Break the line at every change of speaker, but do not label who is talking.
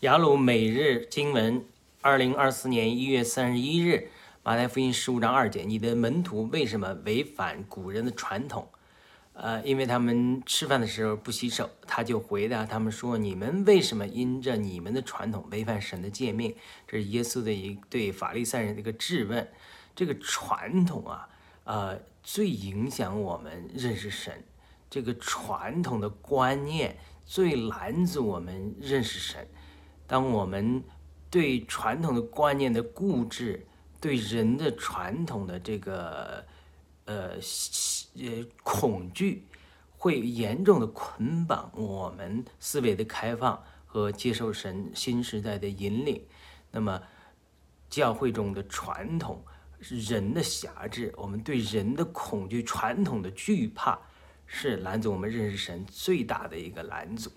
雅鲁每日经文，二零二四年一月三十一日，马太福音十五章二节：你的门徒为什么违反古人的传统？呃，因为他们吃饭的时候不洗手。他就回答他们说：你们为什么因着你们的传统违反神的诫命？这是耶稣的一对法利赛人的一个质问。这个传统啊，呃，最影响我们认识神。这个传统的观念最拦阻我们认识神。当我们对传统的观念的固执，对人的传统的这个呃呃恐惧，会严重的捆绑我们思维的开放和接受神新时代的引领。那么，教会中的传统是人的狭制，我们对人的恐惧、传统的惧怕，是拦阻我们认识神最大的一个拦阻。